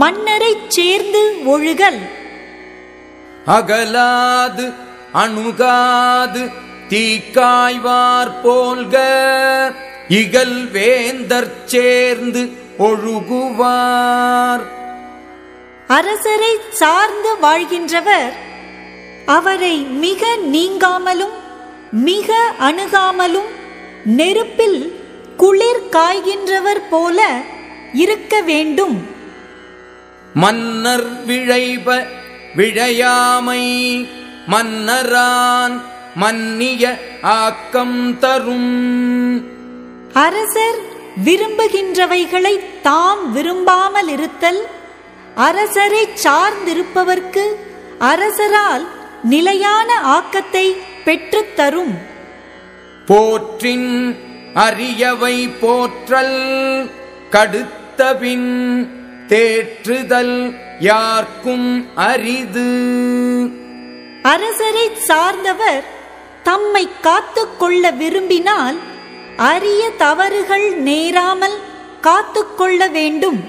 மன்னரைச் சேர்ந்து ஒழுகல். அகலாது அணுகாது தீக்காய்வார் போல்க இகல் வேந்தற் சேர்ந்து ஒழுகுவார். அரசரை சார்ந்து வாழ்கின்றவர். அவரை மிக நீங்காமலும் மிக அணுகாமலும் நெருப்பில் குளிர் காய்கின்றவர் போல இருக்க வேண்டும். மன்னர் விழைப விழையாமை மன்னரான் மன்னிய ஆக்கம் தரும். அரசர் விரும்புகின்றவைகளை தாம் விரும்பாமல் இருத்தல் அரசரை சார்ந்திருப்பவர்க்கு அரசரால் நிலையான ஆக்கத்தை பெற்றுத் தரும். போற்றின் அரியவை போற்றல் கடுத்தபின் தேற்றுதல் யார்க்கும் அரிது. அரசரை சார்ந்தவர் தம்மை காத்துக் கொள்ள விரும்பினால் அரிய தவறுகள் நேராமல் காத்துக்கொள்ள வேண்டும்.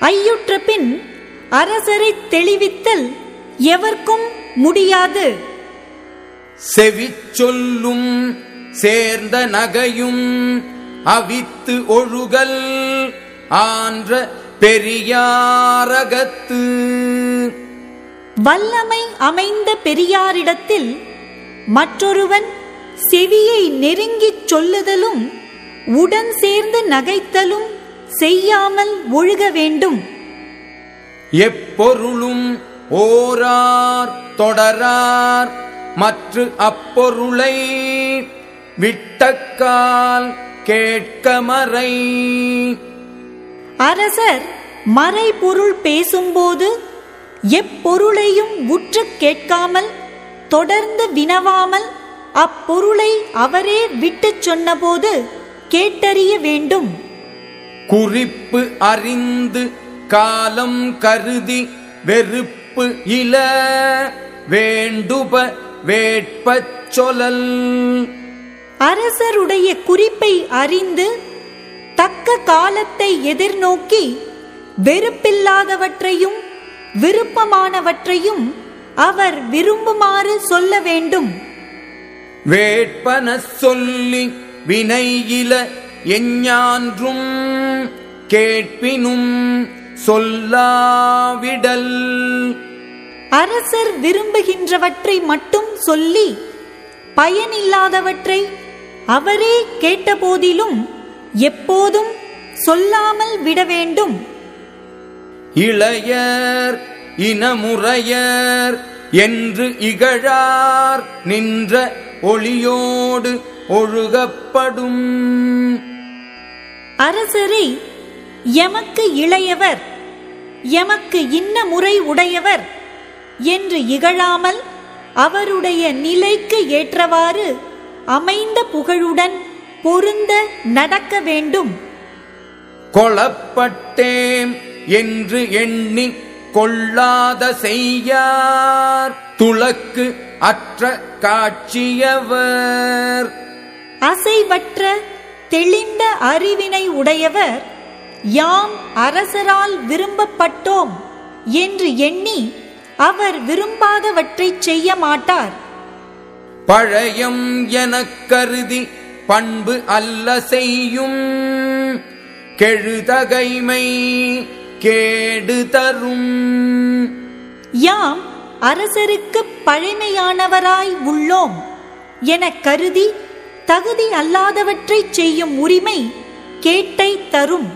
ஐயுற்ற பின் அரசரை தெளிவித்தல் எவர்க்கும் முடியாது. செவிச் சொல்லும் சேர்ந்த நகையும் அவித்து ஒழுகல். ஆன்ற பெரியாரகத்து. வல்லமை அமைந்த பெரியாரிடத்தில் மற்றொருவன் செவியை நெருங்கிச் சொல்லுதலும் உடன் சேர்ந்து நகைத்தலும் செய்யாமல் ஒழுக வேண்டும். எப்பொருளும் ஓரார் தொடரார் மற்ற அப்பொருளை விட்டக்கால் கேட்கமறை. அரசர் மறைபொருள் பேசும்போது எப்பொருளையும் உற்றுக் கேட்காமல் தொடர்ந்து வினவாமல் அப்பொருளை அவரே விட்டுச் சொன்னபோது கேட்டறிய வேண்டும். குறிப்பு அறிந்து காலம் கருதி வெறுப்பு இல வேண்டுப வேட்பச் சொலல் அரசருடைய குறிப்பை அறிந்து தக்க காலத்தை எதிர்நோக்கி வெறுப்பில்லாதவற்றையும் விருப்பமானவற்றையும் அவர் விரும்புமாறு சொல்ல வேண்டும். வேட்பன சொல்லி வினையில எஞ்ஞான்றும் கேட்பினும் சொல்லாவிடல். அரசர் விரும்புகின்றவற்றை மட்டும் சொல்லி பயனில்லாதவற்றை அவரே கேட்டபோதிலும் எப்போதும் சொல்லாமல் விட வேண்டும். இளையர் இனமுறையர் என்று இகழார் நின்ற ஒளியோடு ஒழுகப்படும். அரசரை எமக்கு இளையவர் எமக்கு இன்ன முறை உடையவர் என்று இகழாமல் அவருடைய நிலைக்கு ஏற்றவாறு அமைந்த புகழுடன் பொருந்த நடக்க வேண்டும். கொளப்பட்டேம் என்று எண்ணி கொள்ளாத செய்யார். துளக்கு அற்ற காட்சியவர். அசைவற்ற தெளிந்த அறிவினை உடையவர். யாம் அரசரால் விரும்பப்பட்டோம் என்று எண்ணி அவர் விரும்பாதவற்றைச் செய்ய மாட்டார். பழையம் எனக் கருதி பண்பு அல்ல செய்யும். கெழுதகைமை கேடு தரும். யாம் அரசருக்கு பழைமையானவராய் உள்ளோம் என கருதி தகுதி அல்லாதவற்றைச் செய்யும் உரிமை கேட்டை தரும்.